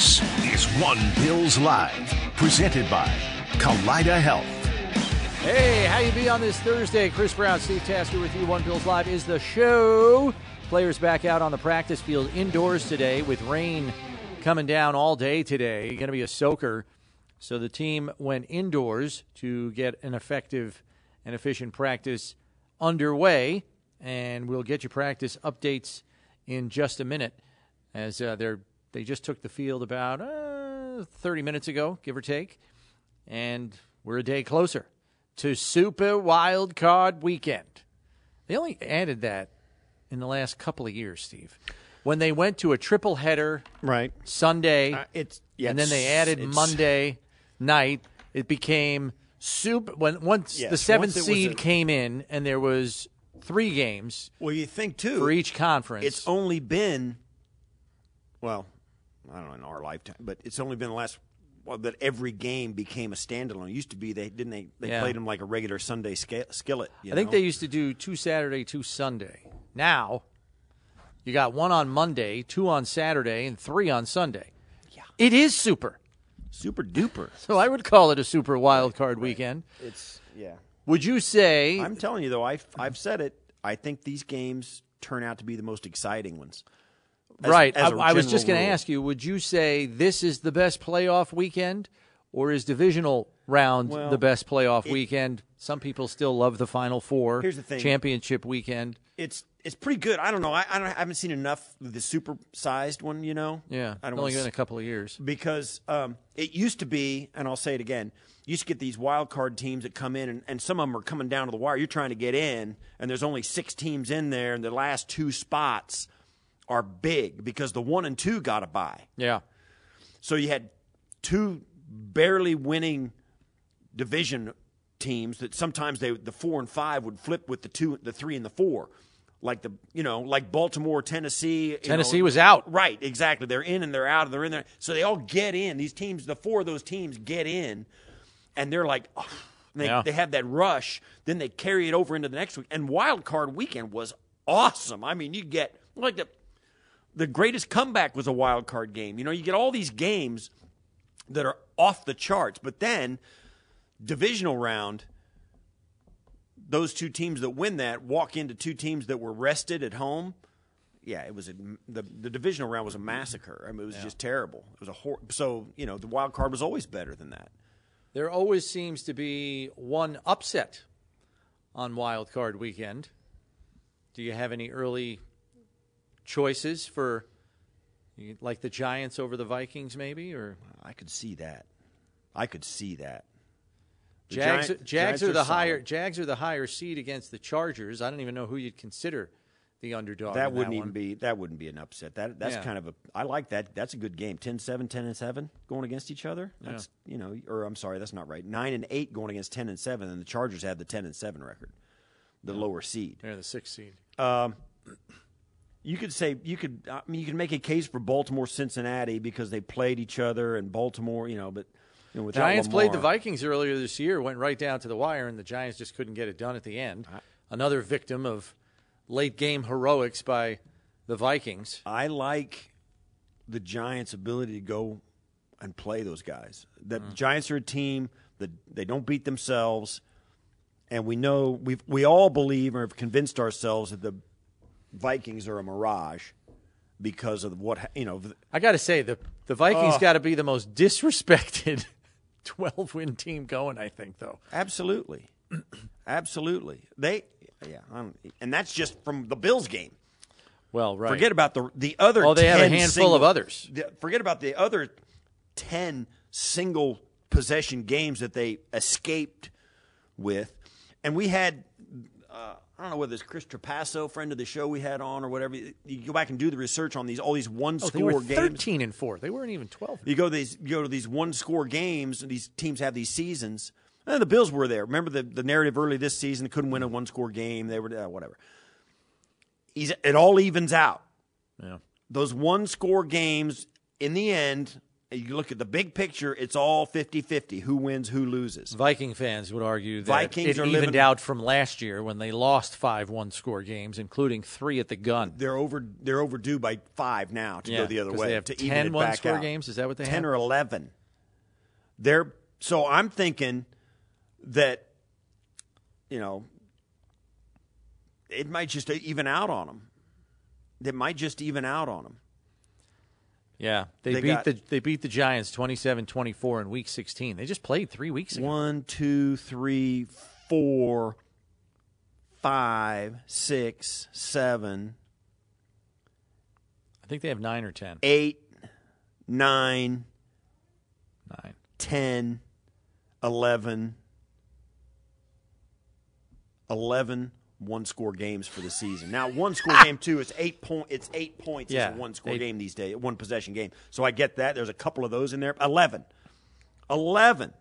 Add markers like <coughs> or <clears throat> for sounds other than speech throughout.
This is One Bills Live, presented by Kaleida Health. Hey, how you be on this Thursday? Chris Brown, Steve Tasker with you. One Bills Live is the show. Players back out on the practice field indoors today with rain coming down all day today. Going to be a soaker. So the team went indoors to get an effective and efficient practice underway. And we'll get you practice updates in just a minute as uh, they're they just took the field about uh, 30 minutes ago, give or take, and we're a day closer to Super Wild Card Weekend. They only added that in the last couple of years, Steve. When they went to a triple header, right Sunday, uh, it's yeah, and then they added Monday night. It became super. When once Yes, the seventh once seed a- came in, and there was three games Well, you think too for each conference. It's only been, well, I don't know in our lifetime, but it's only been the last. Well, that every game became a standalone. It used to be they didn't they they Yeah. played them like a regular Sunday sca- skillet. you I think they used to do two Saturday, two Sunday. Now, you got one on Monday, two on Saturday, and three on Sunday. Yeah. It is super. super duper. So I would call it a super wild card weekend. It's yeah. Would you say I'm telling you though, I've I've said it. I think these games turn out to be the most exciting ones. As- right? as I I was just going to ask you, would you say this is the best playoff weekend or is divisional round Well, the best playoff it- weekend? Some people still love the final four. Here's the thing. Championship weekend. It's it's pretty good. I don't know. I I, don't, I haven't seen enough of the super sized one. You know. Yeah. I don't only been a couple of years. because um, it used to be, and I'll say it again. You used to get these wild card teams that come in, and, and some of them are coming down to the wire. You're trying to get in, and there's only six teams in there, and the last two spots are big because the one and two got a buy. Yeah. So you had two barely winning division teams that sometimes they the four and five would flip with the two, the three and the four, like the you know like Baltimore, Tennessee. Tennessee know. was out. Right, exactly. They're in and they're out, and they're in there. So they all get in. These teams, the four of those teams get in, and they're like. "Oh," they, Yeah. they have that rush, then they carry it over into the next week. And wild card weekend was awesome. I mean, you get like the the greatest comeback was a wild card game. You know, you get all these games that are off the charts, but then divisional round, those two teams that win that walk into two teams that were rested at home. Yeah, it was a, the the divisional round was a massacre. I mean, it was just terrible. It was a hor- so you know the wild card was always better than that. There always seems to be one upset on wild card weekend. Do you have any early choices for like the Giants over the Vikings, maybe, or I could see that. I could see that. The Jags. Giant- Jags Giants are the solid. higher. Jags are the higher seed against the Chargers. I don't even know who you'd consider the underdog. That wouldn't that even one. be that wouldn't be an upset. That that's Yeah. kind of a I like that. That's a good game. 10-7, 10 and 7 going against each other. That's you know, or I'm sorry, that's not right. 9 and 8 going against 10 and 7 and the Chargers had the 10 and 7 record. The lower seed. They're the sixth seed. Um, You could say you could I mean you could make a case for Baltimore Cincinnati because they played each other and Baltimore, you know, but you know, without Giants played the Vikings earlier this year, went right down to the wire, and the Giants just couldn't get it done at the end. Another victim of late game heroics by the Vikings. I like the Giants' ability to go and play those guys. The Mm. Giants are a team that they don't beat themselves, and we know we we all believe or have convinced ourselves that the Vikings are a mirage because of what you know. I got to say, the the Vikings got to be the most disrespected <laughs> 12 win team going, I think, though. Absolutely, <clears throat> absolutely. They yeah, I don't, and that's just from the Bills game. Well, right. Forget about the the other. Oh, they have a handful single- of others. the- forget about the other ten single possession games that they escaped with, and we had. Uh, I don't know whether it's Chris Trapasso, friend of the show we had on, or whatever. You go back and do the research on these all these one Oh, they score were games. 13 and 4. They weren't even 12. You go to these you go to these one score games, and these teams have these seasons. And the Bills were there. Remember the, the narrative early this season? They couldn't win a one score game. They were uh, whatever. He's, it all evens out. Yeah. Those one score games, in the end, you look at the big picture, it's all 50 50. Who wins, who loses. Viking fans would argue that Vikings it are evened living- out from last year when they lost five one score games, including three at the gun. They're over. They're overdue by five now to Yeah, go the other way. they have to 10 even it back one-score games? Is that what they ten have? or eleven? They're so I'm thinking that you know it might just even out on them. It might just even out on them. Yeah, they, They beat got- the they beat the Giants 27-24 in week 16. They just played 3 weeks ago. One, two, three, four, five, six, seven, I think they have 9 or 10. eight, nine, 9. 10, 11, 11 one score games for the season. Now, <laughs> one score game too is eight point. It's eight points. Yeah, it's a one score eight. game these days. One possession game. So I get that. There's a couple of those in there. Eleven. Eleven.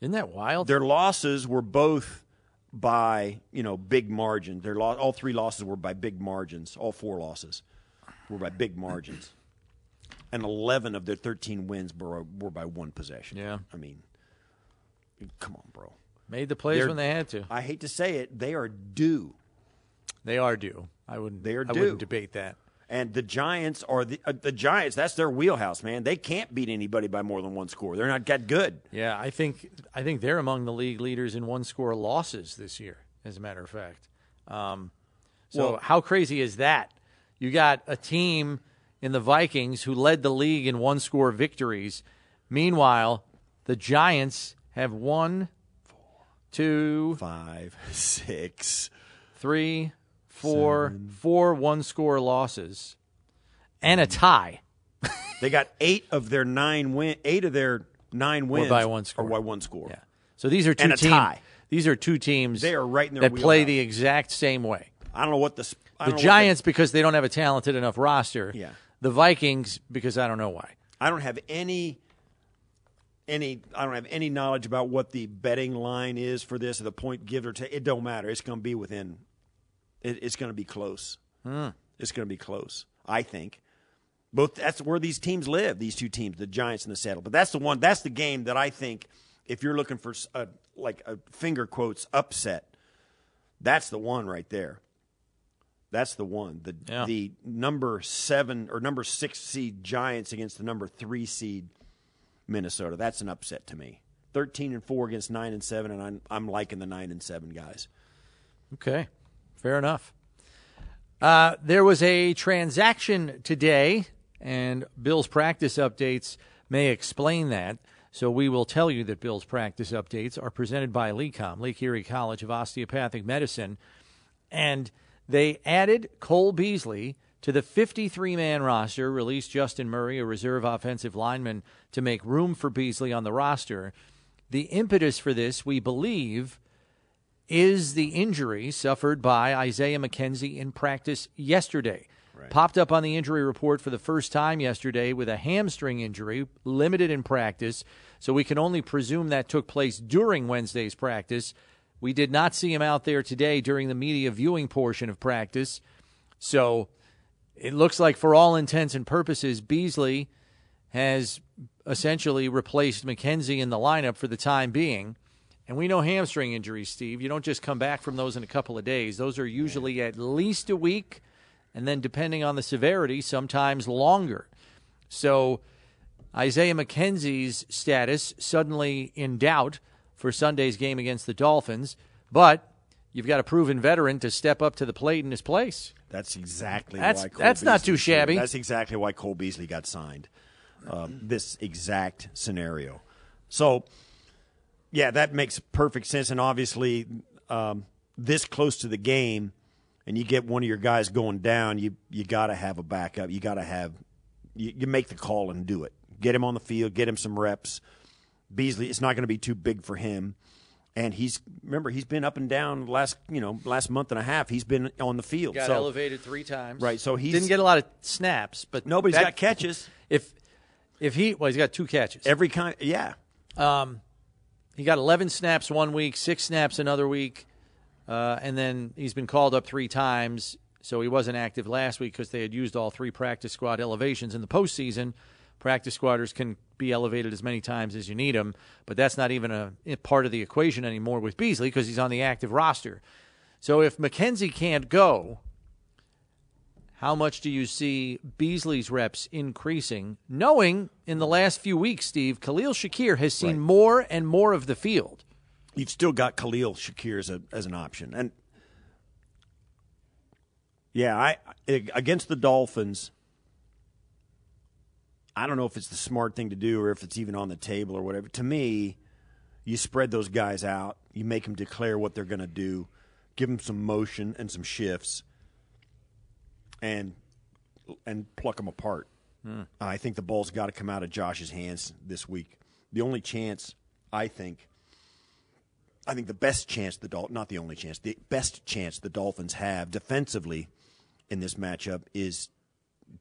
Isn't that wild? Their losses were both by you know big margins. Their lo- all three losses were by big margins. All four losses were by big margins, <clears throat> and eleven of their thirteen wins were, were by one possession. Yeah. I mean, come on, bro. Made the plays They're- when they had to. I hate to say it, they are due. They are due. I wouldn't They are I due. wouldn't debate that. And the Giants are the uh, the Giants. That's their wheelhouse, man. They can't beat anybody by more than one score. They're not that good. Yeah, I think I think they're among the league leaders in one score losses this year. As a matter of fact, um, so Well- how crazy is that? You got a team in the Vikings who led the league in one score victories. Meanwhile, the Giants have one, two, Five, six. three, four, four one score losses, and a tie. <laughs> They got eight of their nine win. Eight of their nine wins by one score. Are by one score. Yeah. So these are two And a teams. tie. These are two teams They are right in their that play wheelhouse. the exact same way. I don't know what the The Giants because they don't have a talented enough roster. Yeah. The Vikings because I don't know why. I don't have any any I don't have any knowledge about what the betting line is for this or the point give or take. It don't matter. It's going to be within. It, it's going to be close. Hmm. It's going to be close. I think. Both that's where these teams live. These two teams, the Giants and the Saddle. But that's the one. That's the game that I think. If you're looking for a like a finger quotes upset, that's the one right there. That's the one. The Yeah. the number seven or number six seed Giants against the number three seed Minnesota. That's an upset to me. Thirteen and four against nine and seven, and I'm I'm liking the nine and seven guys. Okay. Fair enough. Uh, there was a transaction today, and Bill's practice updates may explain that. So we will tell you that Bill's practice updates are presented by LECOM, Lake Erie College of Osteopathic Medicine. And They added Cole Beasley to the 53 man roster, released Justin Murray, a reserve offensive lineman, to make room for Beasley on the roster. The impetus for this, we believe, is the injury suffered by Isaiah McKenzie in practice yesterday. Right. Popped up on the injury report for the first time yesterday with a hamstring injury, limited in practice. So we can only presume that took place during Wednesday's practice. We did not see him out there today during the media viewing portion of practice. So it looks like, for all intents and purposes, Beasley has essentially replaced McKenzie in the lineup for the time being. And we know hamstring injuries, Steve. You don't just come back from those in a couple of days. Those are usually at least a week, and then depending on the severity, sometimes longer. So Isaiah McKenzie's status suddenly in doubt for Sunday's game against the Dolphins, but you've got a proven veteran to step up to the plate in his place. That's exactly that's, why Cole that's Beasley not too shabby. That's exactly why Cole Beasley got signed. Um, this exact scenario. So yeah, that makes perfect sense. And obviously, um, this close to the game, and you get one of your guys going down, you you got to have a backup. You got to have you, you make the call and do it. Get him on the field. Get him some reps. Beasley, it's not going to be too big for him. And he's remember he's been up and down last you know last month and a half. He's been on the field. Got so, elevated three times. Right. So he didn't get a lot of snaps, but nobody's that, got catches. <laughs> If if he well, he's got two catches. Every kind, yeah. Um, he got 11 snaps one week, six snaps another week, uh, and then he's been called up three times. So he wasn't active last week because they had used all three practice squad elevations in the postseason. Practice squatters can be elevated as many times as you need them, but that's not even a, a part of the equation anymore with Beasley because he's on the active roster. So if McKenzie can't go, how much do you see Beasley's reps increasing? Knowing in the last few weeks, Steve, Khalil Shakir has seen right. more and more of the field. You've still got Khalil Shakir as, a, as an option. And yeah, I against the Dolphins, I don't know if it's the smart thing to do or if it's even on the table or whatever. To me, you spread those guys out, you make them declare what they're going to do, give them some motion and some shifts and and pluck them apart. Hmm. I think the ball's got to come out of Josh's hands this week. The only chance, I think, I think the best chance the Dol- not the only chance, the best chance the Dolphins have defensively in this matchup is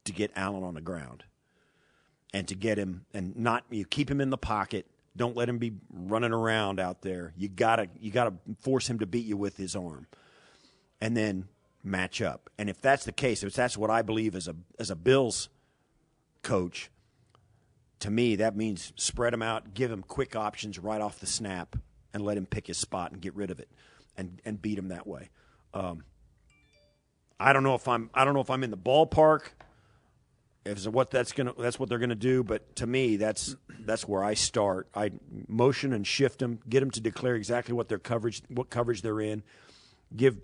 to get Allen on the ground and to get him and not you keep him in the pocket. Don't let him be running around out there. You gotta you gotta force him to beat you with his arm, and then match up. And if that's the case, if that's what I believe as a as a Bills coach, to me that means spread him out, give him quick options right off the snap, and let him pick his spot and get rid of it, and and beat him that way. Um, I don't know if I'm I don't know if I'm in the ballpark. If what that's gonna that's what they're gonna do, but to me that's that's where I start. I motion and shift them, get them to declare exactly what their coverage what coverage they're in, give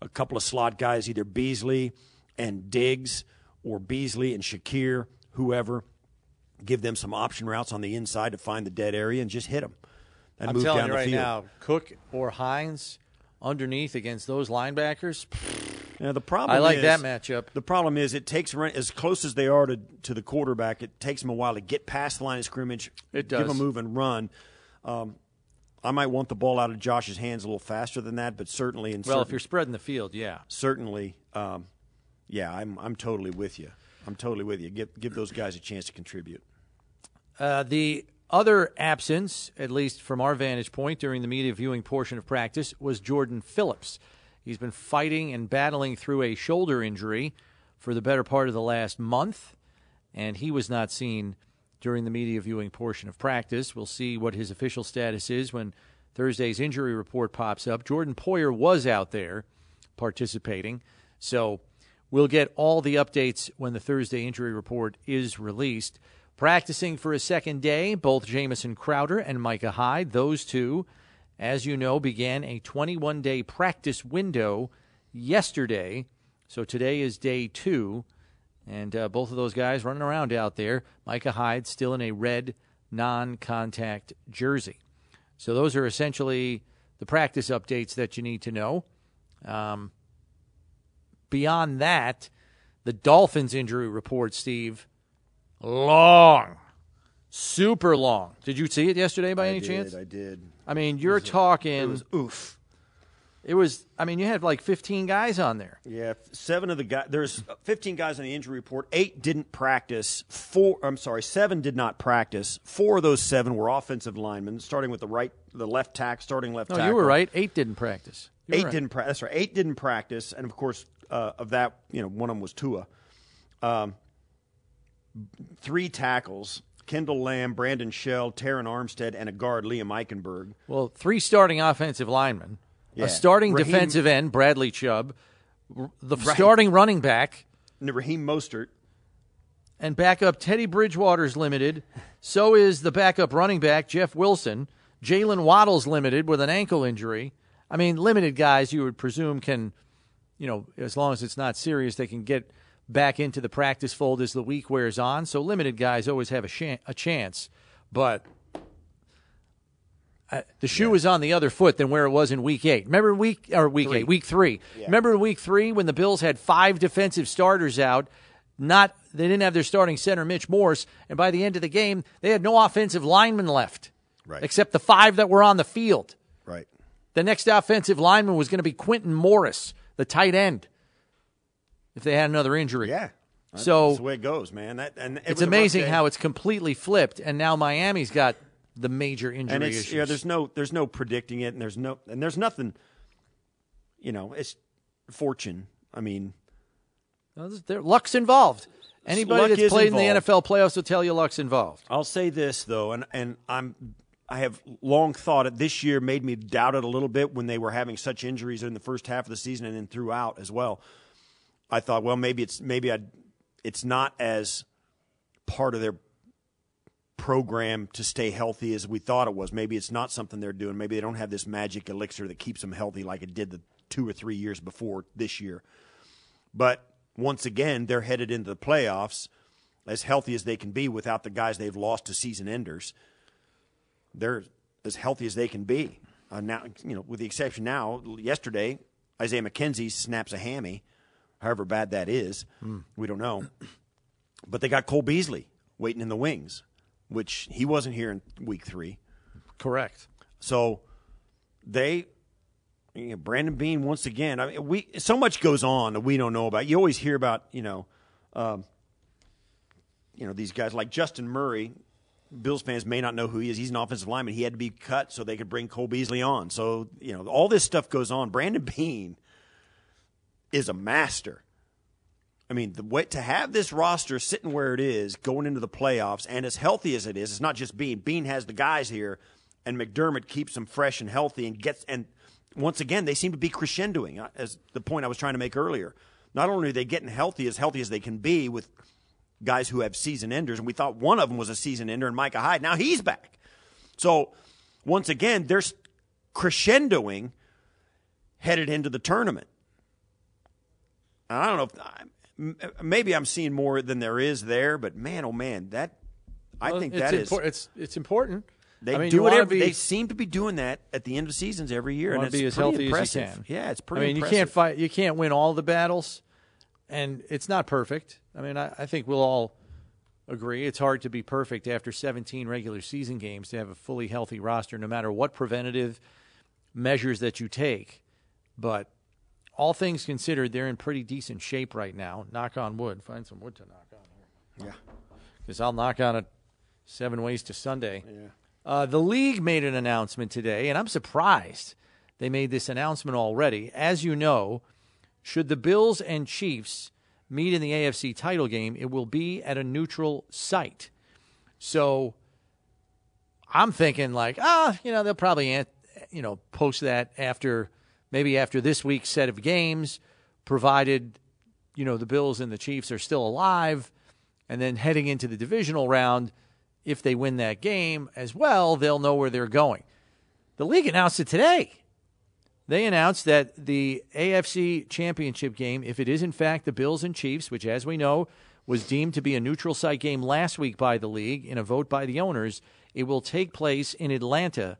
a couple of slot guys, either Beasley and Diggs or Beasley and Shakir, whoever. Give them some option routes on the inside to find the dead area and just hit them. And I'm move telling down you right field. now, Cook or Hines underneath against those linebackers. Yeah, the problem I like is, that matchup. The problem is it takes as close as they are to, to the quarterback. It takes them a while to get past the line of scrimmage. It does. give them a move and run. Um, I might want the ball out of Josh's hands a little faster than that, but certainly in well, certain, if you're spreading the field, yeah, certainly, um, yeah, I'm I'm totally with you. I'm totally with you. Give give those guys a chance to contribute. Uh, the other absence, at least from our vantage point during the media viewing portion of practice, was Jordan Phillips. He's been fighting and battling through a shoulder injury for the better part of the last month, and he was not seen during the media viewing portion of practice. We'll see what his official status is when Thursday's injury report pops up. Jordan Poyer was out there participating, so we'll get all the updates when the Thursday injury report is released. Practicing for a second day, both Jamison Crowder and Micah Hyde, those two, as you know, began a 21 day practice window yesterday. So today is day two. And uh, both of those guys running around out there. Micah Hyde still in a red non contact jersey. So those are essentially the practice updates that you need to know. Um, beyond that, the Dolphins injury report, Steve, long, super long. Did you see it yesterday by I any did, chance? I did. I mean, you're talking. It was oof. It was. I mean, you had like 15 guys on there. Yeah, seven of the guys. There's 15 guys on the injury report. Eight didn't practice. Four. I'm sorry, seven did not practice. Four of those seven were offensive linemen, starting with the right, the left tack, starting left No, tackle. you were right. Eight didn't practice. You Eight right. didn't practice. That's right. Eight didn't practice, and of course, uh, of that, you know, one of them was Tua. Um, three tackles: Kendall Lamm, Brandon Shell, Terron Armstead, and a guard, Liam Eichenberg. Well, three starting offensive linemen, Yeah. a starting Raheem- defensive end, Bradley Chubb, the Right. starting running back, Raheem Mostert. and backup Teddy Bridgewater's limited. So is the backup running back, Jeff Wilson. Jaylen Waddle's limited with an ankle injury. I mean, limited guys you would presume can, you know, as long as it's not serious, they can get back into the practice fold as the week wears on. So limited guys always have a, shan- a chance. But uh, the shoe was on the other foot than where it was in week eight. Remember week or week eight, week three. Remember in week three when the Bills had five defensive starters out. Not they didn't have their starting center Mitch Morse, and by the end of the game, they had no offensive linemen left, Right. except the five that were on the field. Right. The next offensive lineman was going to be Quintin Morris, the tight end, if they had another injury. Yeah. So That's the way it goes, man. That and it it's was a rough amazing how it's completely flipped, and now Miami's got the major injury and it's issues. yeah. There's no there's no predicting it, and there's no and there's nothing. You know, it's fortune. I mean, there's- there- luck's involved. Anybody Luck that's played involved. in the NFL playoffs will tell you luck's involved. I'll say this though, and and I'm I have long thought it. This year made me doubt it a little bit when they were having such injuries in the first half of the season and then throughout as well. I thought, well, maybe it's maybe I, it's not as part of their program to stay healthy as we thought it was. Maybe it's not something they're doing. Maybe they don't have this magic elixir that keeps them healthy like it did the two or three years before this year. But once again, they're headed into the playoffs as healthy as they can be without the guys they've lost to season enders. They're as healthy as they can be. Uh, now, you know, with the exception now, yesterday, Isaiah McKenzie snaps a hammy, however bad that is. We don't know. But they got Cole Beasley waiting in the wings, which he wasn't here in week three. Correct. So they, you know, Brandon Beane once again. I mean, we so much goes on that we don't know about. You always hear about, you know, um, you know these guys like Justin Murray. Bills fans may not know who he is. He's an offensive lineman. He had to be cut so they could bring Cole Beasley on. So you know all this stuff goes on. Brandon <laughs> Beane is a master. I mean, the way to have this roster sitting where it is, going into the playoffs, and as healthy as it is, it's not just Beane. Beane has the guys here, and McDermott keeps them fresh and healthy, and gets. And once again, they seem to be crescendoing. uh, As the point I was trying to make earlier, not only are they getting healthy, as healthy as they can be with guys who have season enders, and we thought one of them was a season ender, and Micah Hyde. Now he's back. So once again, they're crescendoing headed into the tournament. I don't know if maybe I'm seeing more than there is there, but man, oh man, that I Well, think that is impor- it's it's important. they I mean, do it every. be- they seem to be doing that at the end of seasons every year, and it's be as pretty healthy impressive. as you can. Yeah, it's pretty. I mean, impressive. you can't fight. You can't win all the battles, and it's not perfect. I mean, I, I think we'll all agree it's hard to be perfect after 17 regular season games to have a fully healthy roster, no matter what preventative measures that you take. But all things considered, they're in pretty decent shape right now. Knock on wood. Find some wood to knock on here. Yeah. Because I'll knock on it seven ways to Sunday. Uh, the league made an announcement today, and I'm surprised they made this announcement already. As you know, should the Bills and Chiefs meet in the AFC title game, it will be at a neutral site. So I'm thinking like, ah, you know, they'll probably, you know, post that after maybe after this week's set of games, provided you know the Bills and the Chiefs are still alive, and then heading into the divisional round, if they win that game as well, they'll know where they're going. The league announced it today. They announced that the AFC Championship game, if it is in fact the Bills and Chiefs, which as we know was deemed to be a neutral site game last week by the league in a vote by the owners, it will take place in Atlanta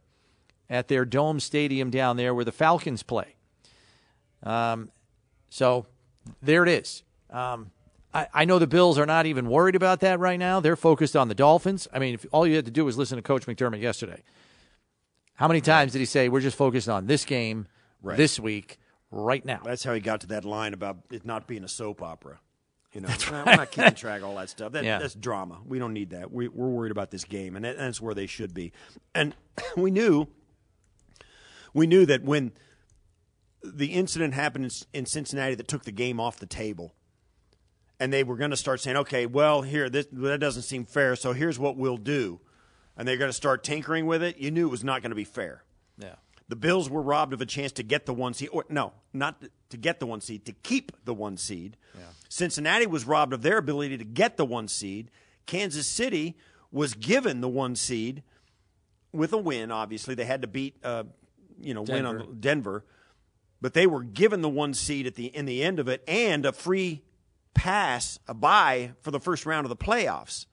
at their dome stadium down there where the Falcons play. Um, so there it is. Um, I, I know the Bills are not even worried about that right now. They're focused on the Dolphins. I mean, if all you had to do was listen to Coach McDermott yesterday. How many times did he say we're just focused on this game Right. this week, right now? That's how he got to that line about it not being a soap opera. You know, that's right. we're not keeping track of all that stuff. That, Yeah. That's drama. We don't need that. We, we're worried about this game, and that, that's where they should be. And <coughs> we knew, we knew that when the incident happened in, in Cincinnati that took the game off the table, and they were going to start saying, "Okay, well, here this that doesn't seem fair, so here's what we'll do," and they're going to start tinkering with it. You knew it was not going to be fair. Yeah. The Bills were robbed of a chance to get the one seed, or no, not to get the one seed, to keep the one seed. Yeah. Cincinnati was robbed of their ability to get the one seed. Kansas City was given the one seed with a win. Obviously, they had to beat, uh, you know, win on Denver, but they were given the one seed at the in the end of it and a free pass, a bye for the first round of the playoffs.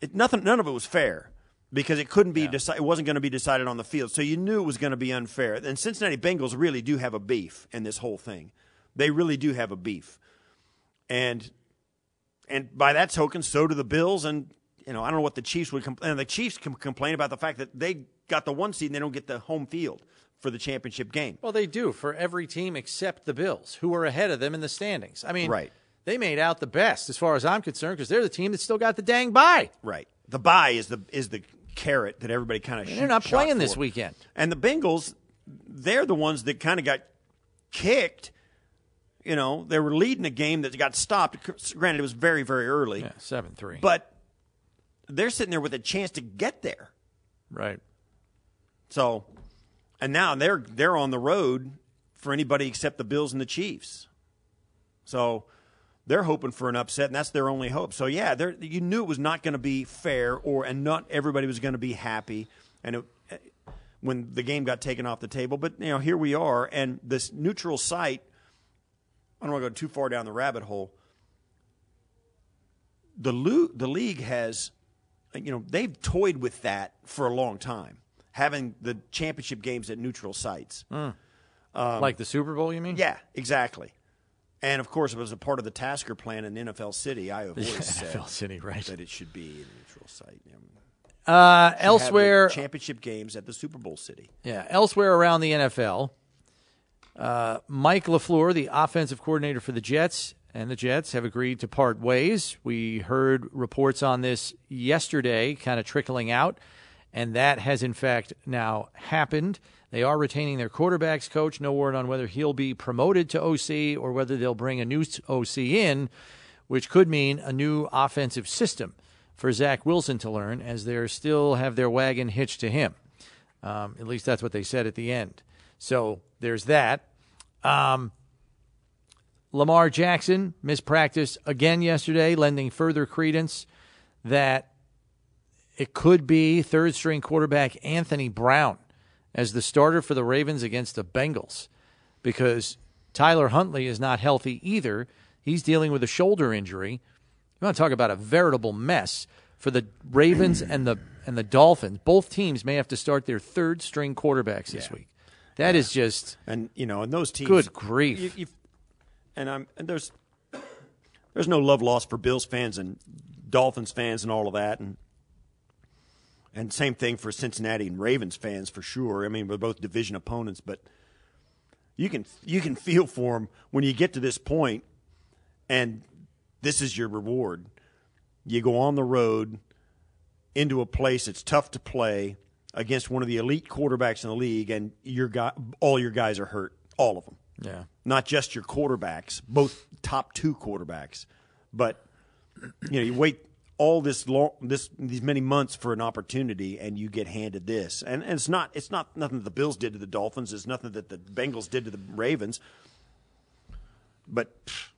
It, nothing, none of it was fair because it couldn't be decided. It wasn't going to be decided on the field, so you knew it was going to be unfair. And Cincinnati Bengals really do have a beef in this whole thing. They really do have a beef, and and by that token, so do the Bills. And you know, I don't know what the Chiefs would complain. The Chiefs can complain about the fact that they got the one seed and they don't get the home field for the championship game. Well, they do for every team except the Bills, who are ahead of them in the standings. I mean, Right. they made out the best as far as I'm concerned because they're the team that still got the dang bye. Right. The bye is the is the carrot that everybody kind of. They're not playing this weekend. And the Bengals, they're the ones that kind of got kicked. You know, they were leading a game that got stopped. Granted, it was very very early, Yeah, seven three. but they're sitting there with a chance to get there. right. So, and now they're they're on the road for anybody except the Bills and the Chiefs. So they're hoping for an upset, and that's their only hope. So yeah, they're, you knew it was not going to be fair, or and not everybody was going to be happy. And it, when the game got taken off the table, but you know here we are, and this neutral site. I don't want to go too far down the rabbit hole. The lo- the league has, you know, they've toyed with that for a long time, having the championship games at neutral sites. like the Super Bowl, you mean? Yeah, exactly. And of course, it was a part of the Tasker plan in NFL City. I have always said NFL City, right. that it should be a neutral site. You know, Uh, elsewhere, championship games at the Super Bowl city. yeah, elsewhere around the NFL, uh, Mike LaFleur, the offensive coordinator for the Jets, and the Jets have agreed to part ways. We heard reports on this yesterday, kind of trickling out, and that has in fact now happened. They are retaining their quarterbacks coach. No word on whether he'll be promoted to OC or whether they'll bring a new OC in, which could mean a new offensive system for Zach Wilson to learn, as they still have their wagon hitched to him. Um, at least that's what they said at the end. So there's that. Um, Lamar Jackson mispracticed again yesterday, lending further credence that it could be third string quarterback Anthony Brown as the starter for the Ravens against the Bengals because Tyler Huntley is not healthy either. He's dealing with a shoulder injury. You want to talk about a veritable mess for the Ravens and the and the Dolphins. Both teams may have to start their third string quarterbacks this week. That is just And you know, and those teams. Good grief. You, and I'm and there's there's no love lost for Bills fans and Dolphins fans and all of that, and and same thing for Cincinnati and Ravens fans for sure. I mean, we're both division opponents, but you can you can feel for them when you get to this point, and this is your reward. You go on the road into a place that's tough to play against one of the elite quarterbacks in the league, and your guy, all your guys are hurt, all of them. yeah. Not just your quarterbacks, both top two quarterbacks, but you know you wait all this long, this these many months for an opportunity, and you get handed this, and, and it's not it's not nothing that the Bills did to the Dolphins, it's nothing that the Bengals did to the Ravens, but pff,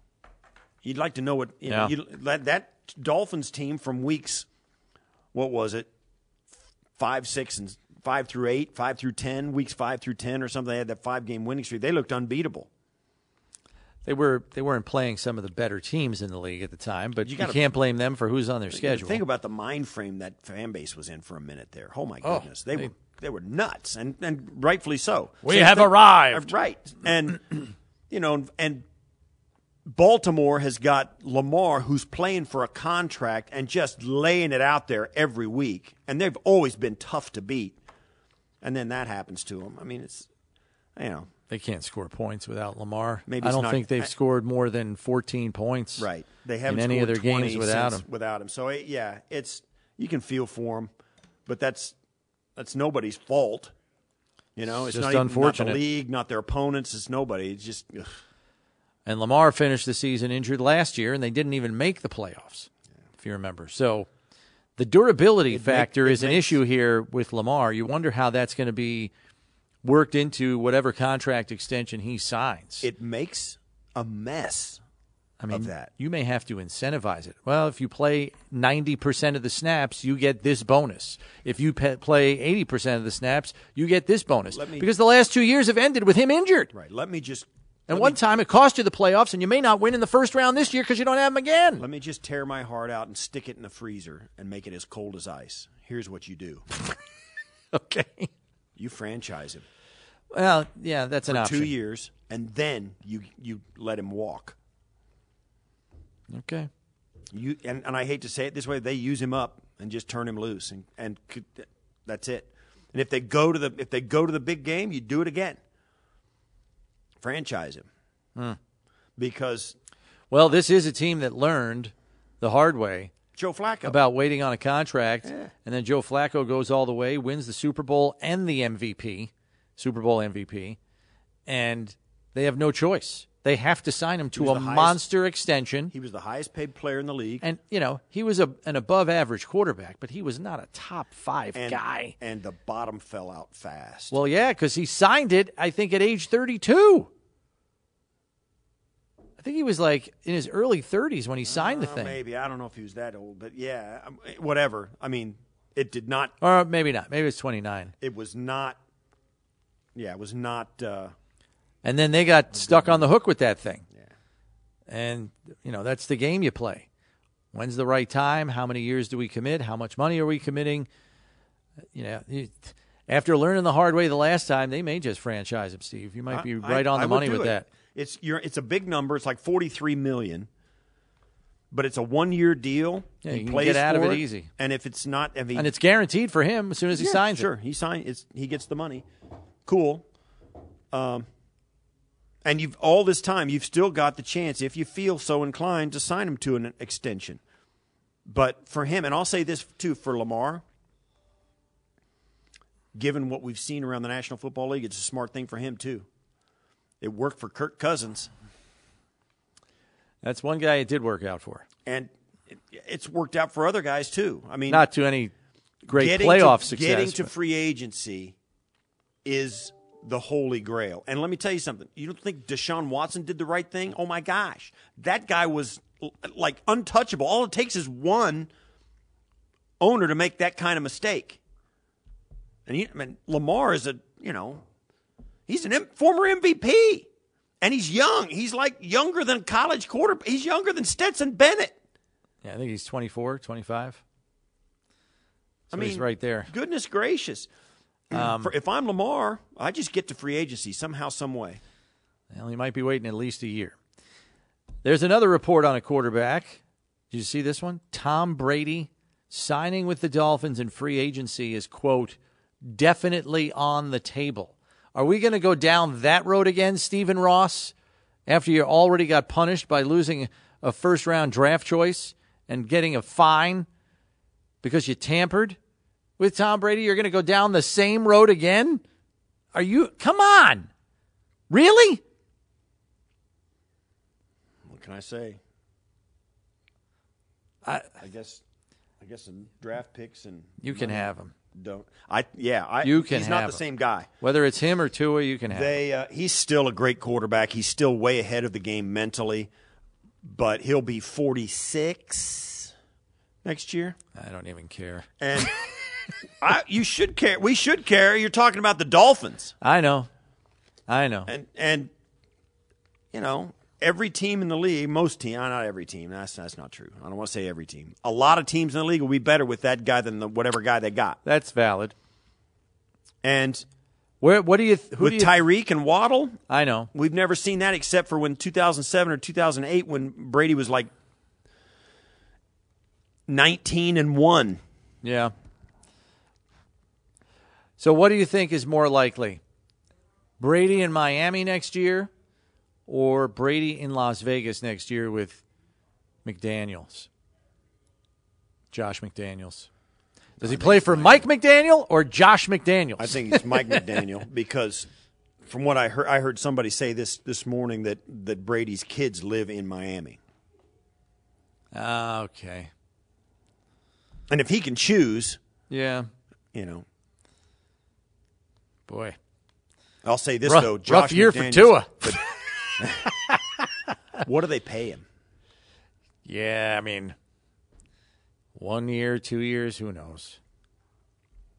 you'd like to know what you know, you, that that Dolphins team from weeks what was it five, six, and five through eight, five through ten, weeks five through ten or something. They had that five game winning streak. They looked unbeatable. They were they weren't playing some of the better teams in the league at the time, but you, gotta- can't blame them for who's on their schedule. Think about the mind frame that fan base was in for a minute there. Oh my Oh, goodness, they, they- were they were nuts, and and rightfully so. We Same have arrived. Uh, right? And <clears throat> you know, and Baltimore has got Lamar, who's playing for a contract and just laying it out there every week, and they've always been tough to beat. And then that happens to them. I mean, it's you know, They can't score points without Lamar. Maybe I don't not- think they've I- score more than 14 points. right? They haven't any scored of their games without him. Without him, so it, yeah, it's you can feel for him, but that's that's nobody's fault. You know, it's Just not even not the league, not their opponents. It's nobody. It's just ugh. And Lamar finished the season injured last year, and they didn't even make the playoffs, if you remember. So the durability factor it is an makes- issue here with Lamar. You wonder how that's going to be worked into whatever contract extension he signs. it makes a mess. I mean, of that. you may have to incentivize it. Well, if you play 90% of the snaps, you get this bonus. If you pe- play 80% of the snaps, you get this bonus. Me- because the last two years have ended with him injured. Right. Let me just And one me- time it cost you the playoffs, and you may not win in the first round this year because you don't have him again. Let me just tear my heart out and stick it in the freezer and make it as cold as ice. Here's what you do: <laughs> Okay. You franchise him Well, yeah, that's an option. two years, and then you you let him walk. Okay. You and, and I hate to say it this way, they use him up and just turn him loose, and and could, that's it. And if they go to the if they go to the big game, you do it again. Franchise him Hmm. because Well, this is a team that learned the hard way Joe Flacco about waiting on a contract, and then Joe Flacco goes all the way, wins the Super Bowl and the MVP, Super Bowl MVP, and they have no choice. They have to sign him to a highest- monster extension. he was the highest paid player in the league. And you know he was a, an above average quarterback, but he was not a top five and, guy. and the bottom fell out fast. Well, yeah, because he signed it. I think at age thirty-two. I think he was like in his early thirties when he signed the Uh, thing, maybe I don't know if he was that old, but yeah, um, whatever. I mean, it did not. or maybe not. Maybe it's twenty-nine. It was not. Yeah, it was not. Uh, And then they got stuck on the hook with that thing. Yeah. And, you know, that's the game you play. When's the right time? How many years do we commit? How much money are we committing? You know, after learning the hard way the last time, they may just franchise him, Steve. You might be I- right on I the would money with it. that. It's it's a big number. It's like forty three million, but it's a one year deal. Yeah, he you can plays get out of for it easy. And if it's not, if he, And it's guaranteed for him as soon as he yeah, signs sure, it. he sign it's he gets the money. Cool. Um, and you've all this time you've still got the chance if you feel so inclined to sign him to an extension. But for him, and I'll say this too for Lamar, given what we've seen around the National Football League, it's a smart thing for him too. It worked for Kirk Cousins, That's one guy it did work out for. and it, it's worked out for other guys too. I mean, Not to any great playoff to, success. Getting to free agency is the holy grail. And let me tell you something. You don't think Deshaun Watson did the right thing? Oh my gosh. That guy was like untouchable. All it takes is one owner to make that kind of mistake. And he, I mean, Lamar is a, you know, he's an M- former MVP. And he's young. He's like younger than college quarter. He's younger than Stetson Bennett. yeah, I think he's 24, 25. So I mean, he's right there. Goodness gracious. <clears throat> Um, For, if I'm Lamar, I just get to free agency somehow, some way. Well, he might be waiting at least a year. There's another report on a quarterback. Did you see this one? Tom Brady signing with the Dolphins in free agency is, quote, definitely on the table. Are we going to go down that road again, Stephen Ross, after you already got punished by losing a first round draft choice and getting a fine because you tampered with Tom Brady? You're going to go down the same road again? Are you? Come on. Really? What can I say? I, I guess, I guess some draft picks and you can have him. Don't. I yeah. I You can He's not the him. same guy. Whether it's him or Tua, you can have. They uh, he's still a great quarterback. He's still way ahead of the game mentally, but he'll be 46 next year. I don't even care. And <laughs> I, you should care. We should care. You're talking about the Dolphins. I know. I know. and and you know every team in the league, most team, uh, not every team. That's that's not true. I don't want to say every team. A lot of teams in the league will be better with that guy than the whatever guy they got. That's valid. And Where? What do you? Who with do you? Tyreek and Waddle. I know. We've never seen that except for when 2007 or 2008 when Brady was like 19 and 1. Yeah. So, what do you think is more likely? Brady in Miami next year or Brady in Las Vegas next year with McDaniels? Josh McDaniels. Does he play for Mike McDaniel or Josh McDaniels? I think it's Mike McDaniel <laughs> because from what I heard I heard somebody say this this morning that that Brady's kids live in Miami. Ah, okay. And if he can choose, Yeah. you know, Boy. I'll say this Rough- though, rough Josh year for Tua. <laughs> <laughs> what do they pay him? Yeah, I mean, one year, two years, who knows?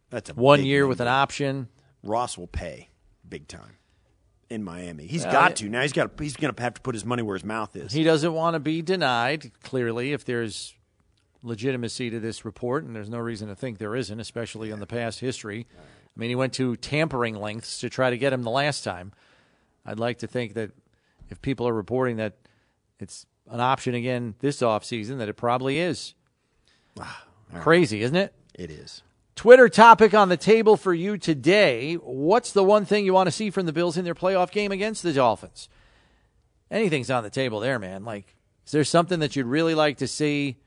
That's a One year with an option. Ross will pay big time in Miami. He's Well, got to now. He's got. To, He's going to have to put his money where his mouth is. He doesn't want to be denied, clearly, if there's legitimacy to this report, and there's no reason to think there isn't, especially in the past history. I mean, he went to tampering lengths to try to get him the last time. I'd like to think that if people are reporting that it's an option again this offseason, that it probably is. Ah, Crazy, isn't it? it is. Twitter topic on the table for you today. What's the one thing you want to see from the Bills in their playoff game against the Dolphins? Anything's on the table there, man. Like, is there something that you'd really like to see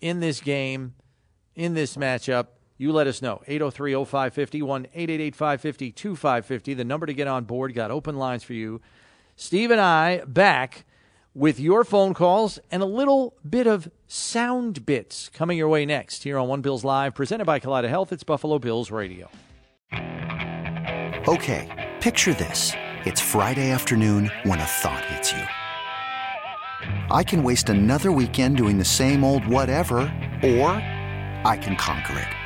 in this game, in this matchup? You let us know. 803 0550 1 888 550 2550. The number to get on board. Got open lines for you. Steve and I back with your phone calls and a little bit of sound bits coming your way next here on One Bills Live, presented by Kaleida Health. It's Buffalo Bills Radio. Okay, picture this. It's Friday afternoon when a thought hits you. I can waste another weekend doing the same old whatever, or I can conquer it.